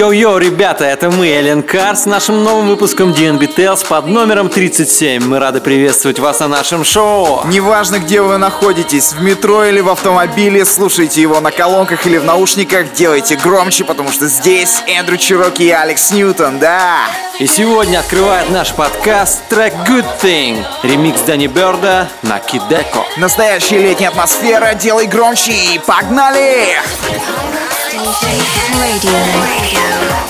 Йоу-йоу, ребята, это мы, Эллен Кар, с нашим новым выпуском DNB Tales под номером 37. Мы рады приветствовать вас на нашем шоу. Неважно, где вы находитесь, в метро или в автомобиле, слушайте его на колонках или в наушниках, делайте громче, потому что здесь Эндрю Чироки и Алекс Ньютон, да. И сегодня открывает наш подкаст трек Good Thing, ремикс Дани Берда на Кидеко. Настоящая летняя атмосфера, делай громче и погнали! Radio. Radio.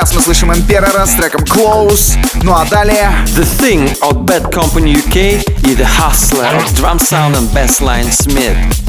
сейчас мы слышим Emperor с треком Close. Ну а далее... The Thing от Bad Company UK и The Hustler от Drum Sound and Bassline Smith.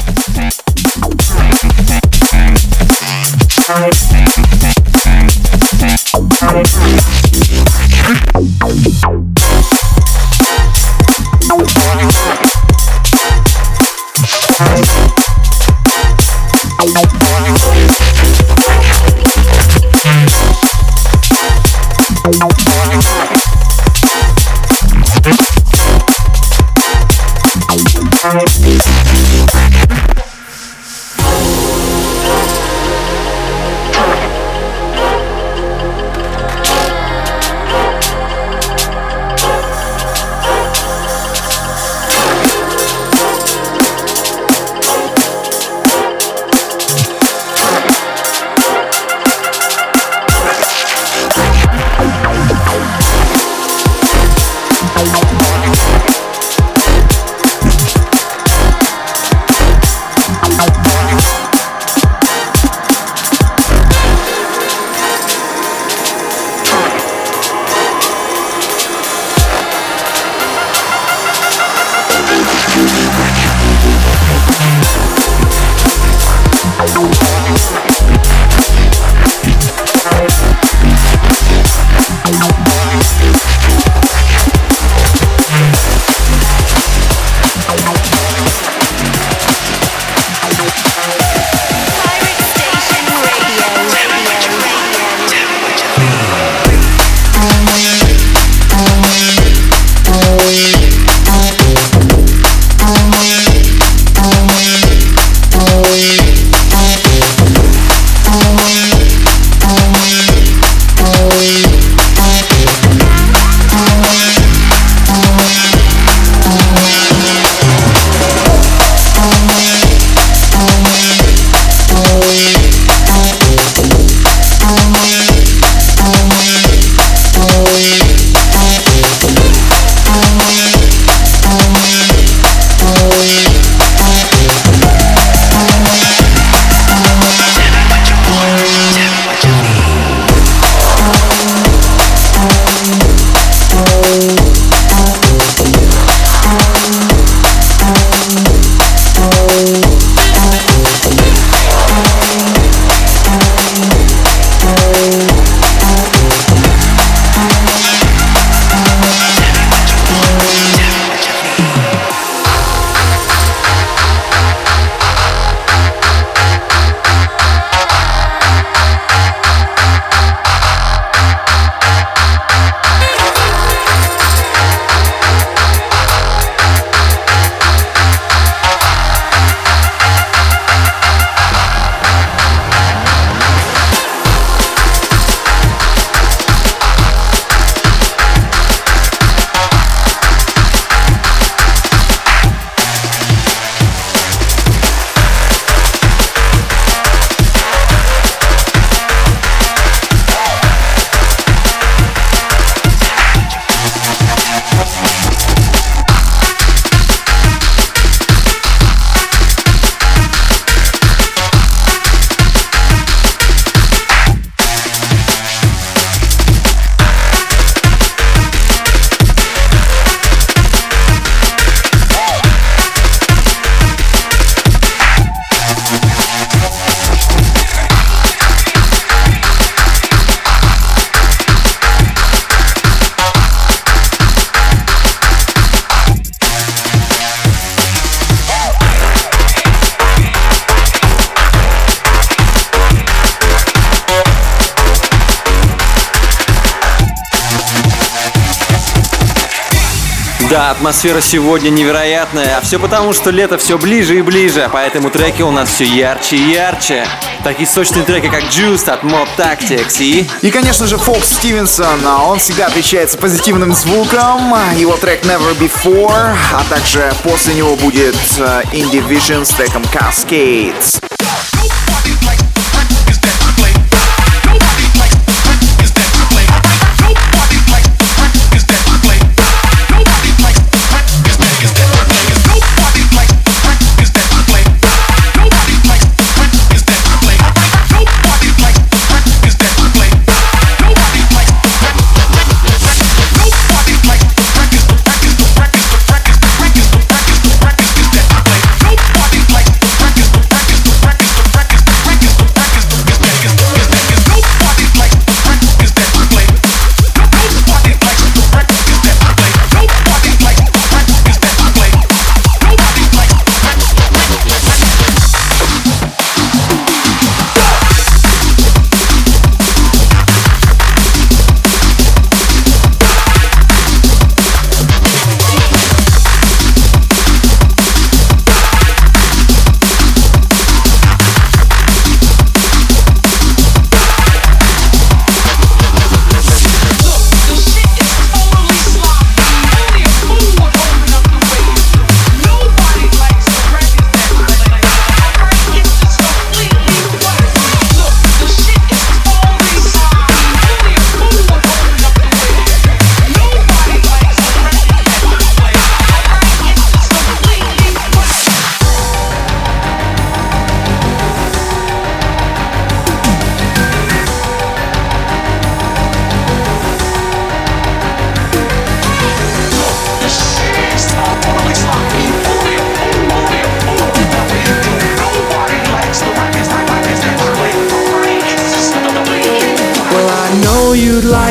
Атмосфера сегодня невероятная, а все потому, что лето все ближе и ближе, поэтому треки у нас все ярче и ярче. Такие сочные треки, как Juice от Mob Tactics и... И, конечно же, Фокс Стивенсон. Он всегда отличается позитивным звуком. Его трек Never Before, а также после него будет э, Indie Vision с треком Cascades.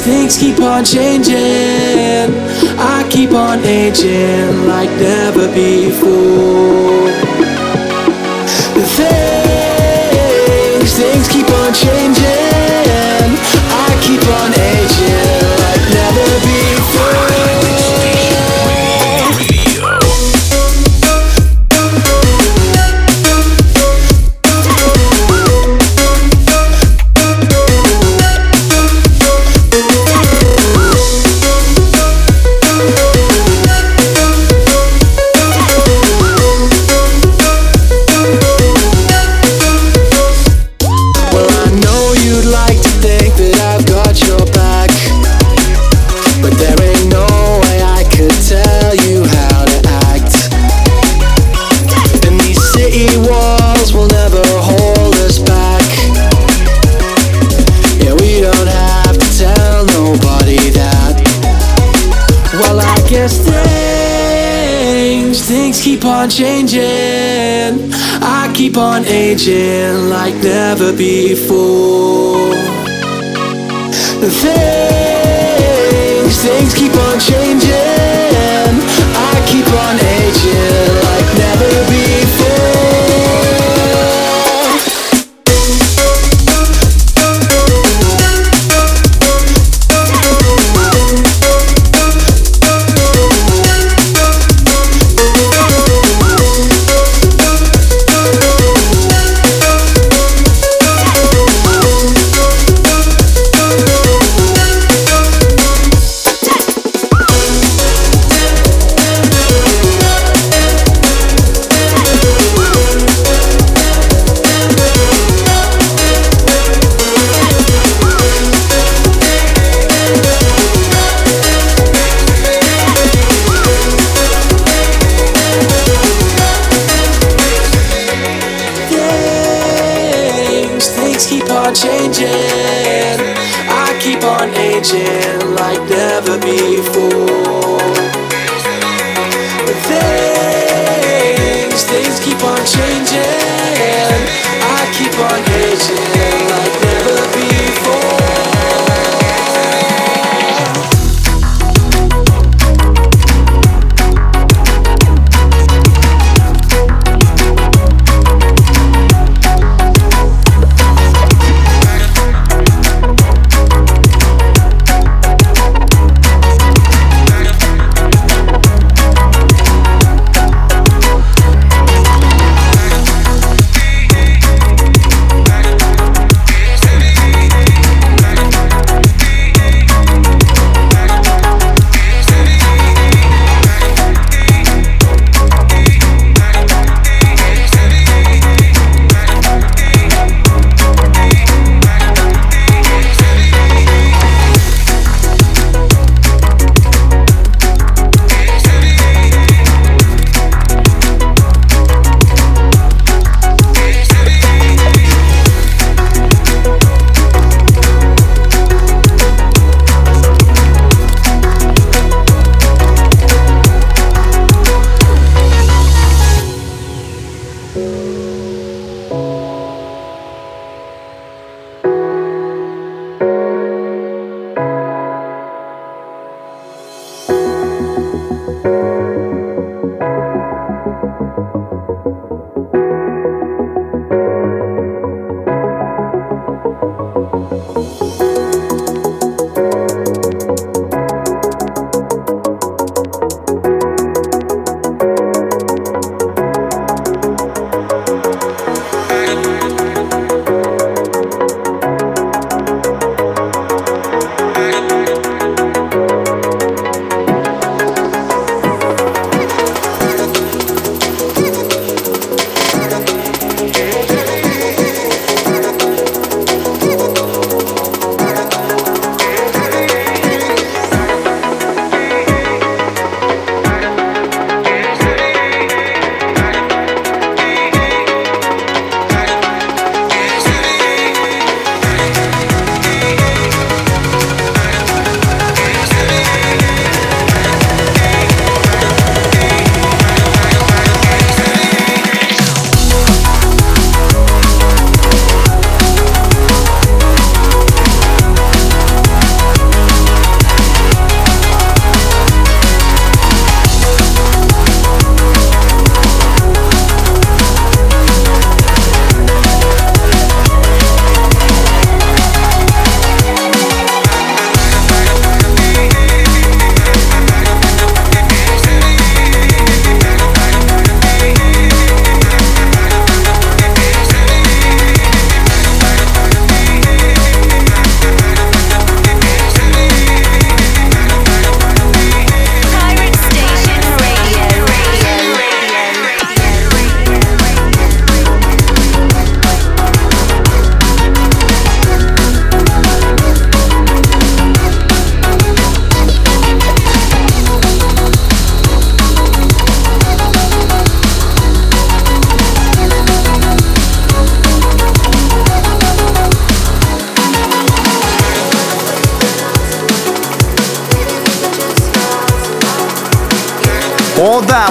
things, keep on changing. I keep on aging like never before. Changing like never before. Things, things keep on changing.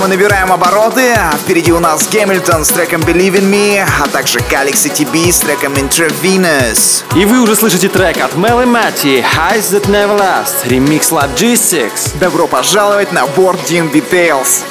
Мы набираем обороты. Впереди у нас Гэмильтон с треком Believe in Me, а также Galaxy TB с треком Intravenous. И вы уже слышите трек от Мелли Матти Highs That Never Last, ремикс Logistics. Добро пожаловать на борт Dean Details.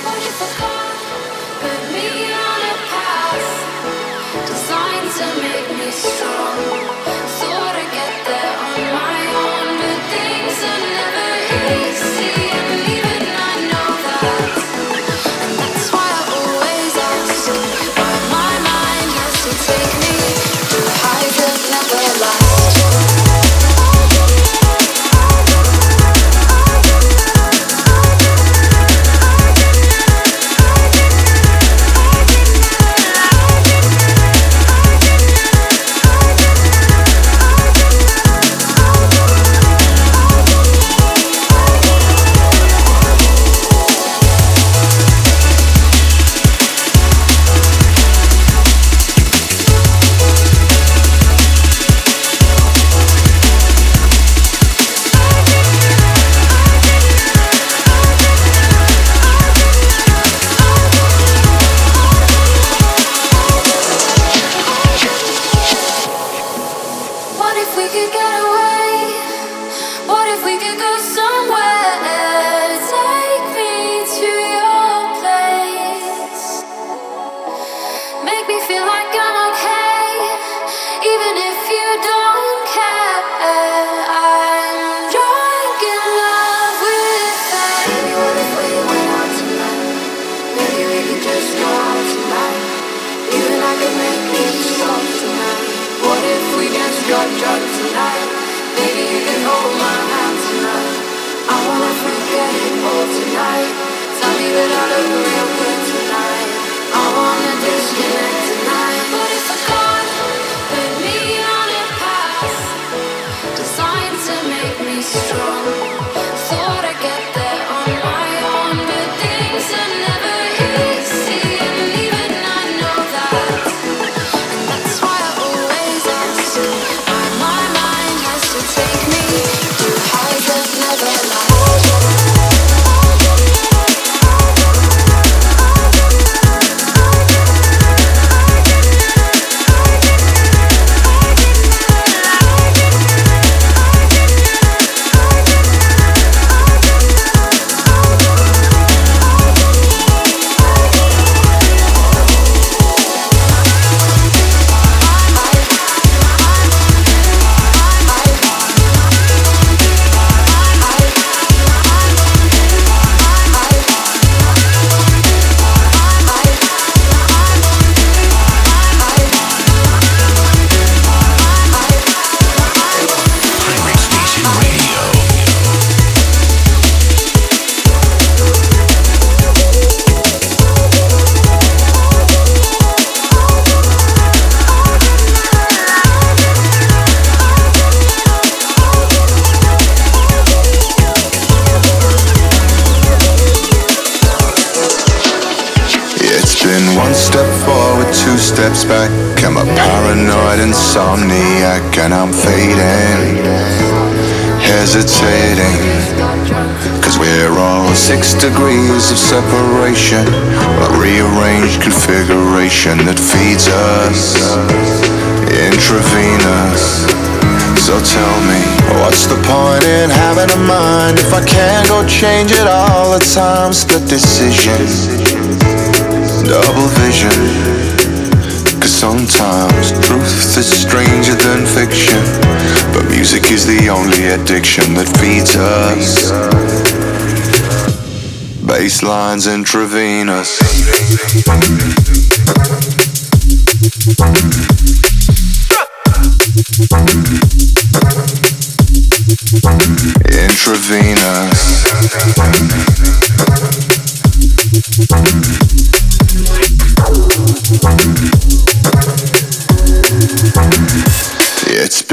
Lines intravenous.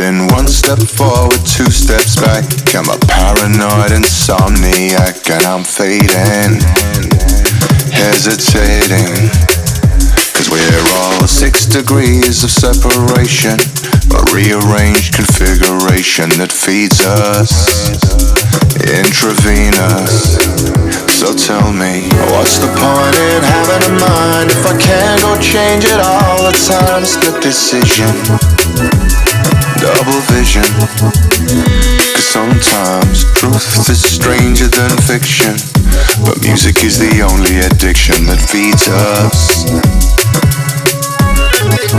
One step forward, two steps back. I'm a paranoid insomniac and I'm fading, hesitating. Cause we're all six degrees of separation, a rearranged configuration that feeds us intravenous. So tell me, what's the point in having a mind if I can't go change it all the time? Split decision double vision. Cause sometimes truth is stranger than fiction. But music is the only addiction that feeds us.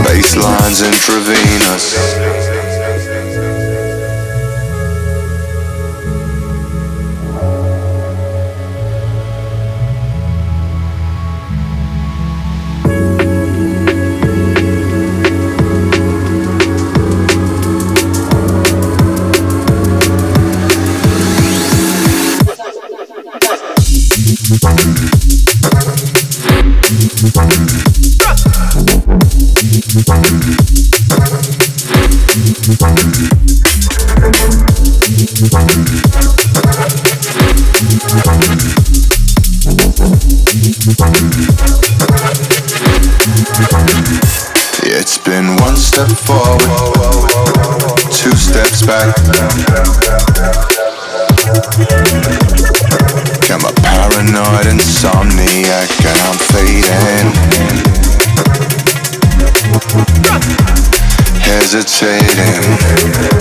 Basslines intravenous. hesitating.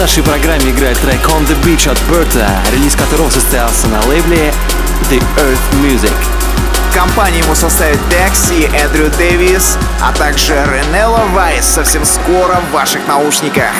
Нашей программе играет трек On The Beach от Берта, релиз которого состоялся на лейбле The Earth Music. Компанию ему составят Dex и Эндрю Дэвис, а также Ренелла Вайс совсем скоро в ваших наушниках.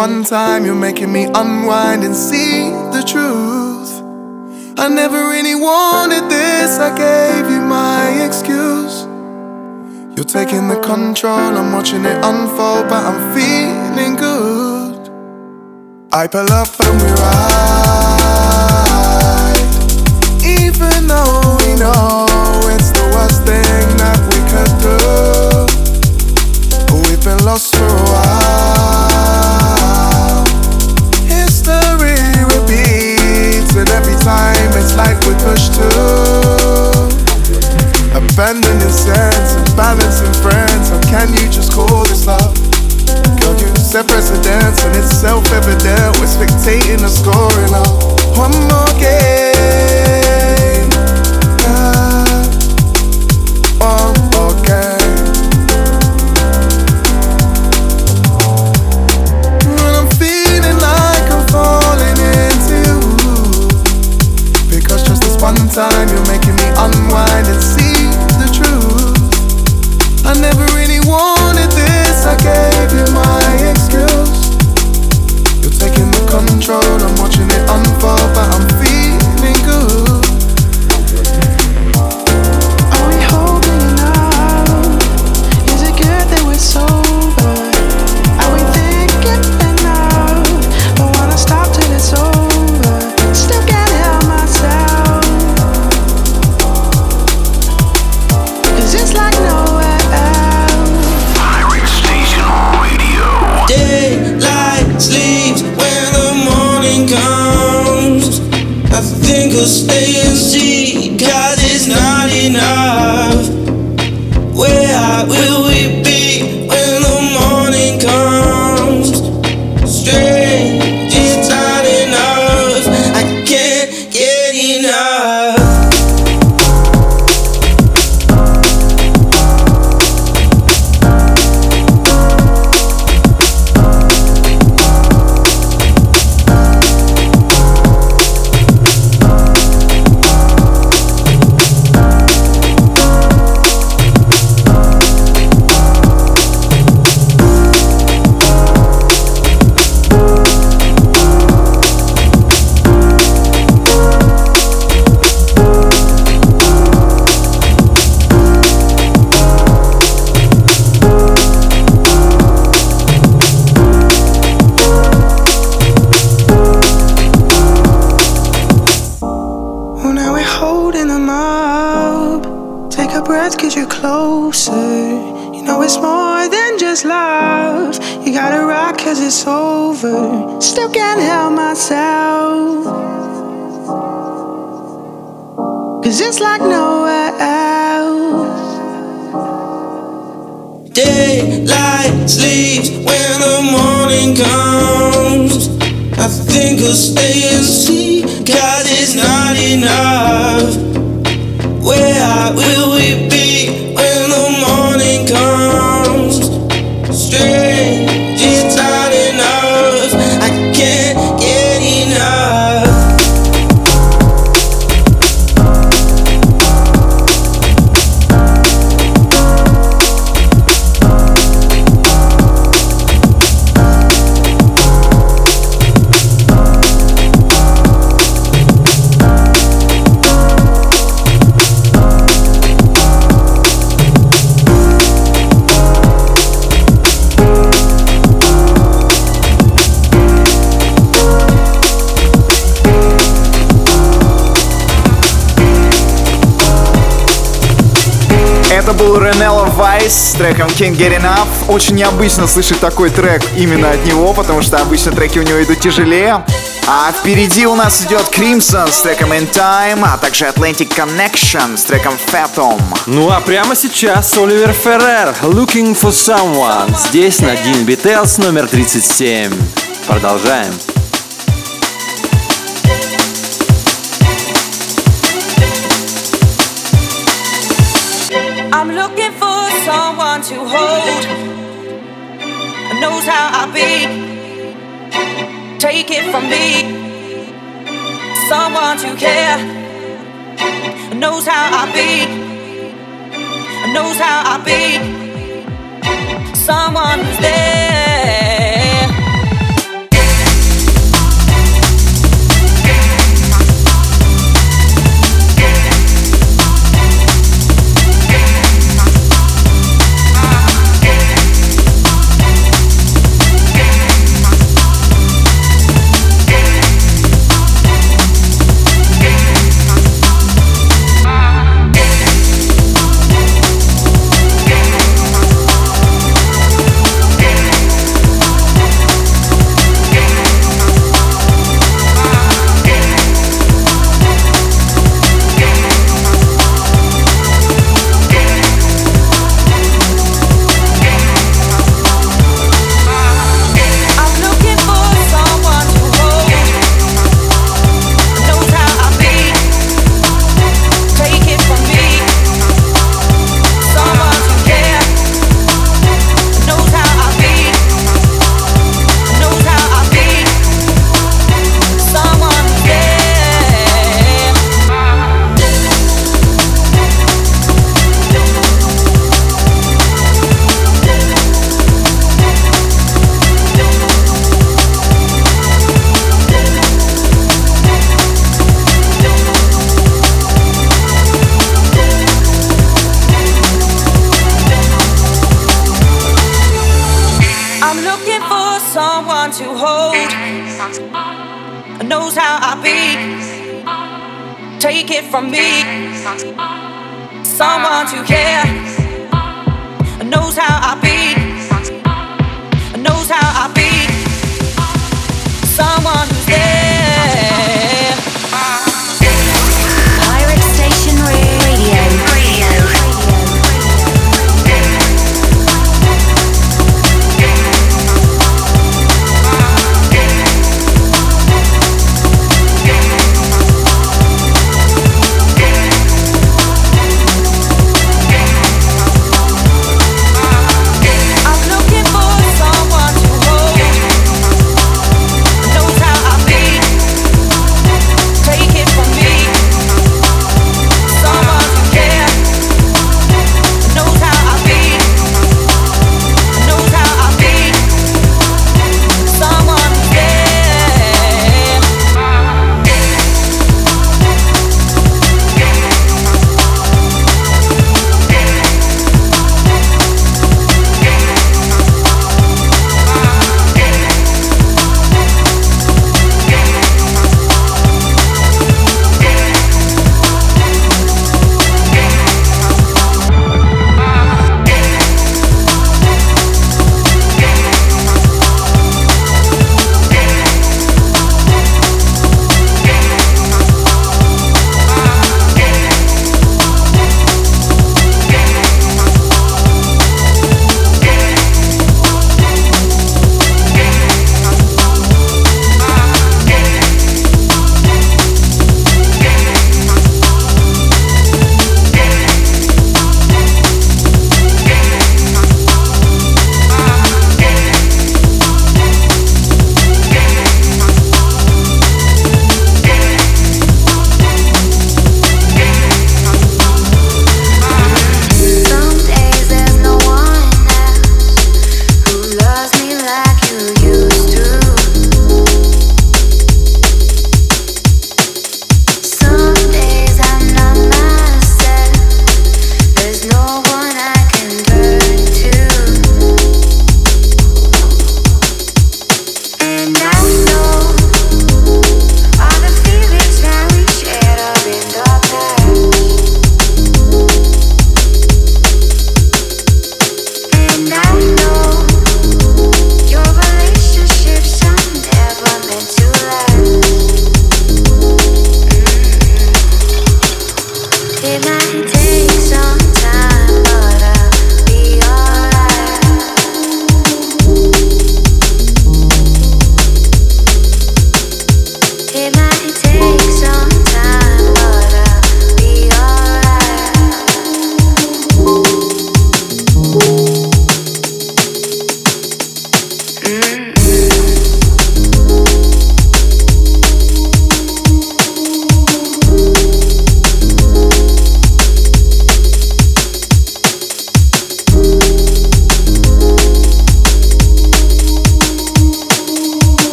one time, you're making me unwind and see the truth. I never really wanted this, I gave you my excuse. You're taking the control, I'm watching it unfold, but I'm feeling good. I pull up and we ride, even though we know it's the worst thing that we could do. We've been lost for a while. like we're pushed to. Abandon your sense of balancing friends. How can you just call this love? Girl, you set precedence and it's self-evident. We're spectating the scoring of one more game. then go stay and see. God is not enough. Where will we be? Вайс с треком Can't Get Enough. Очень необычно слышать такой трек именно от него, потому что обычно треки у него идут тяжелее. А впереди у нас идет Crimson с треком In Time, а также Atlantic Connection с треком Phantom. Ну а прямо сейчас Оливер Феррер Looking for Someone. Здесь на Dean Beatles номер 37. Продолжаем. To hold. Knows how I be. Take it from me. Someone to care. Knows how I be. Knows how I be. Someone who's there.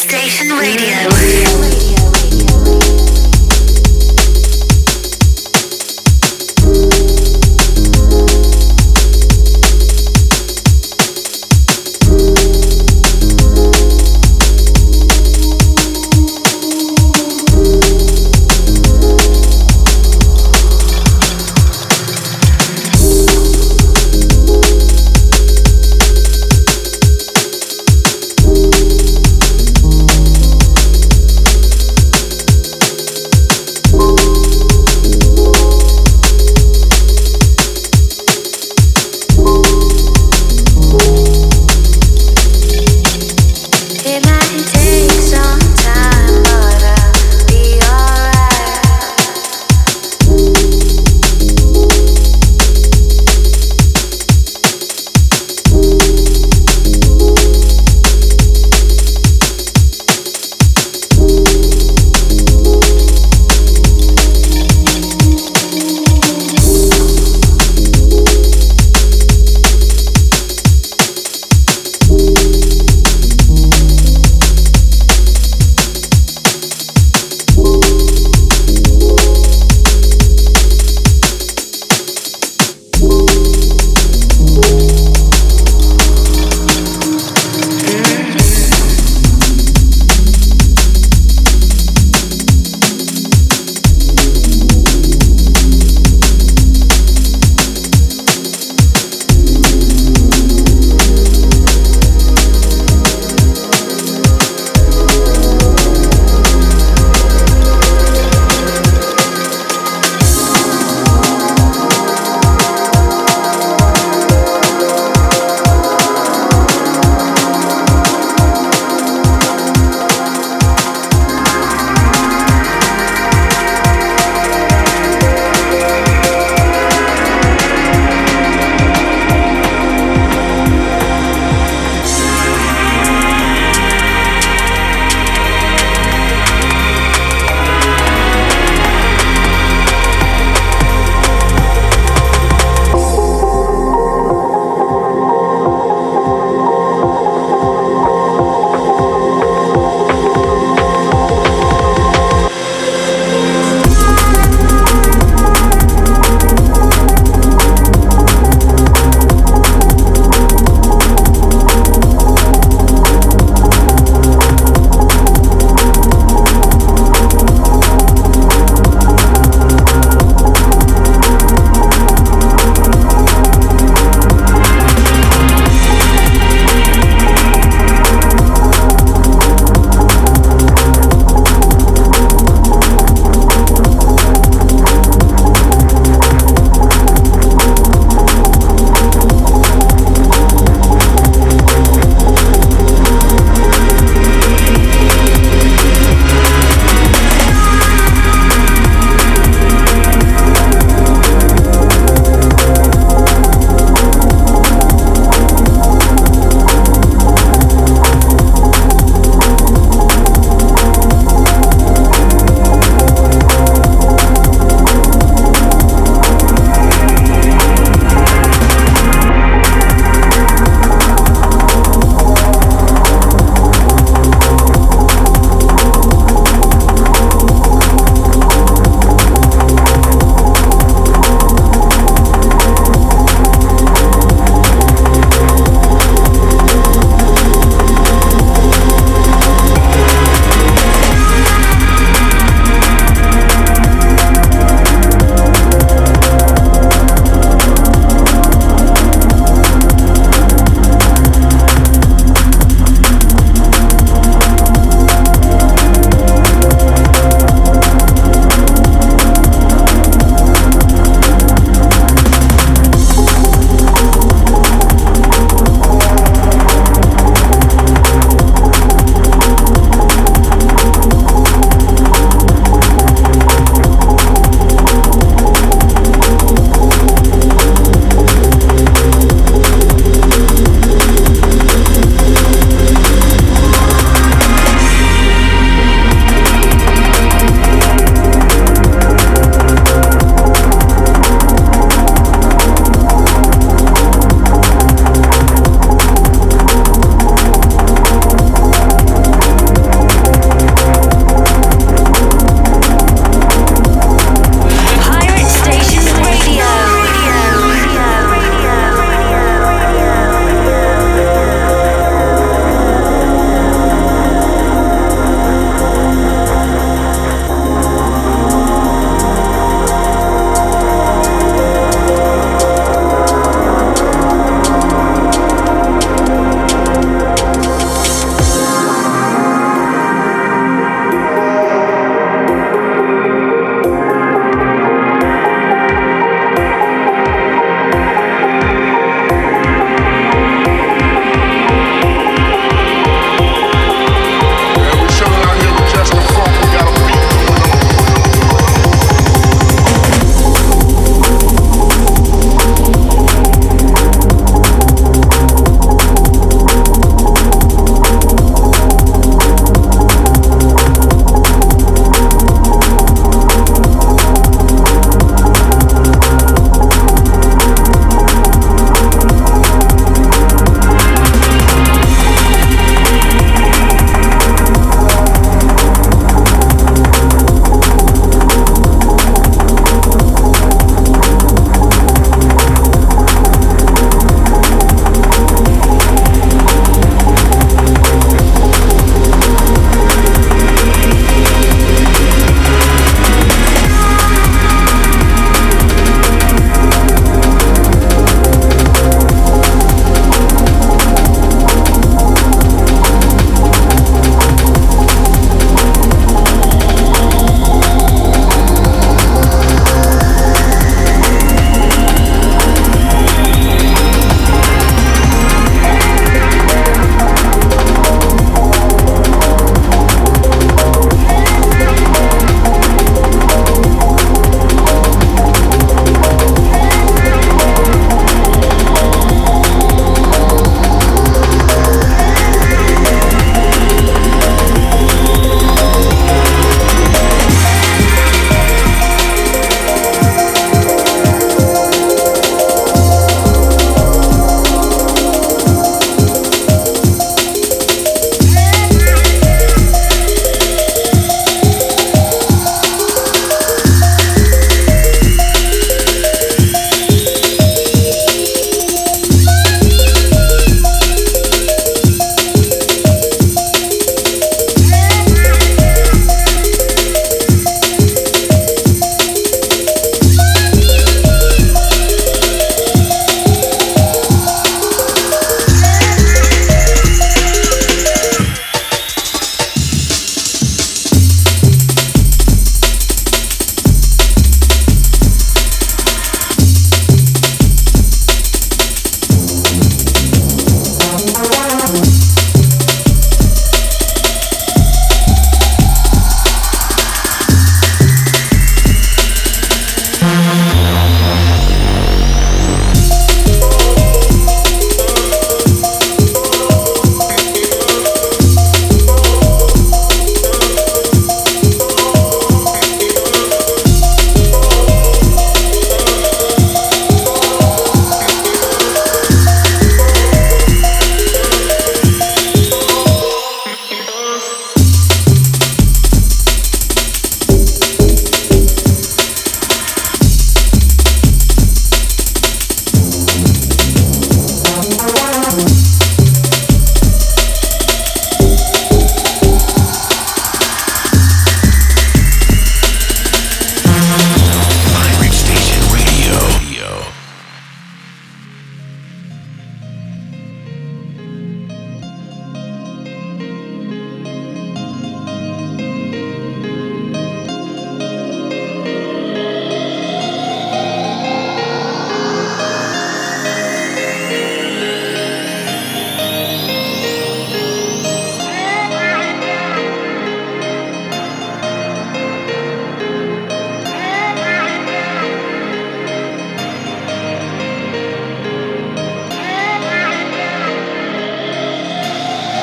Station Radio.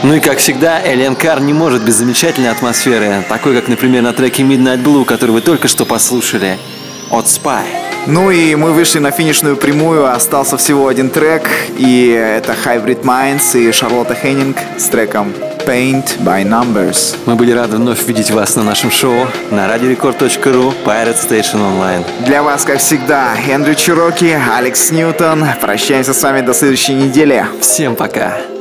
Ну и как всегда, Элиан Кар не может без замечательной атмосферы, такой как, например, на треке Midnight Blue, который вы только что послушали от Spy. Ну и мы вышли на финишную прямую, остался всего один трек, и это Hybrid Minds и Шарлотта Хеннинг с треком Paint by Numbers. Мы были рады вновь видеть вас на нашем шоу на radiorecord.ru Pirate Station Online. Для вас, как всегда, Эндрю Чироки, Алекс Ньютон. Прощаемся с вами до следующей недели. Всем пока. Paint